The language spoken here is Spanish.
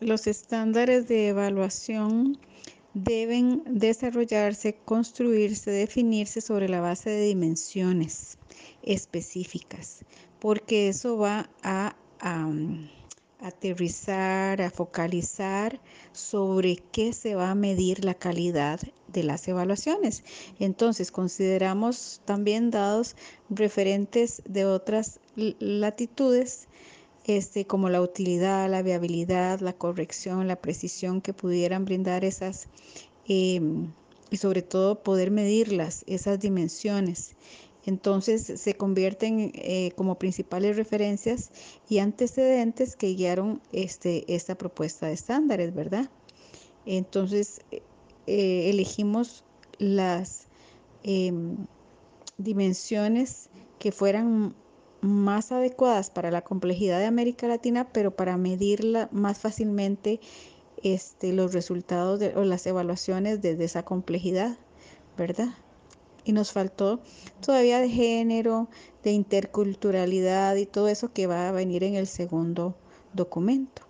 Los estándares de evaluación deben desarrollarse, construirse, definirse sobre la base de dimensiones específicas, porque eso va a, aterrizar, a focalizar sobre qué se va a medir la calidad de las evaluaciones. Entonces, consideramos también dados referentes de otras latitudes este, como la utilidad, la viabilidad, la corrección, la precisión que pudieran brindar esas em, y sobre todo poder medirlas, esas dimensiones. Entonces se convierten eh, como principales referencias y antecedentes que guiaron este, esta propuesta de estándares, ¿verdad? Entonces eh, elegimos las em, dimensiones que fueran más adecuadas para la complejidad de América Latina, pero para medirla más fácilmente este, los resultados o las evaluaciones desde esa complejidad, ¿verdad? Y nos faltó todavía de género, de interculturalidad y todo eso que va a venir en el segundo documento.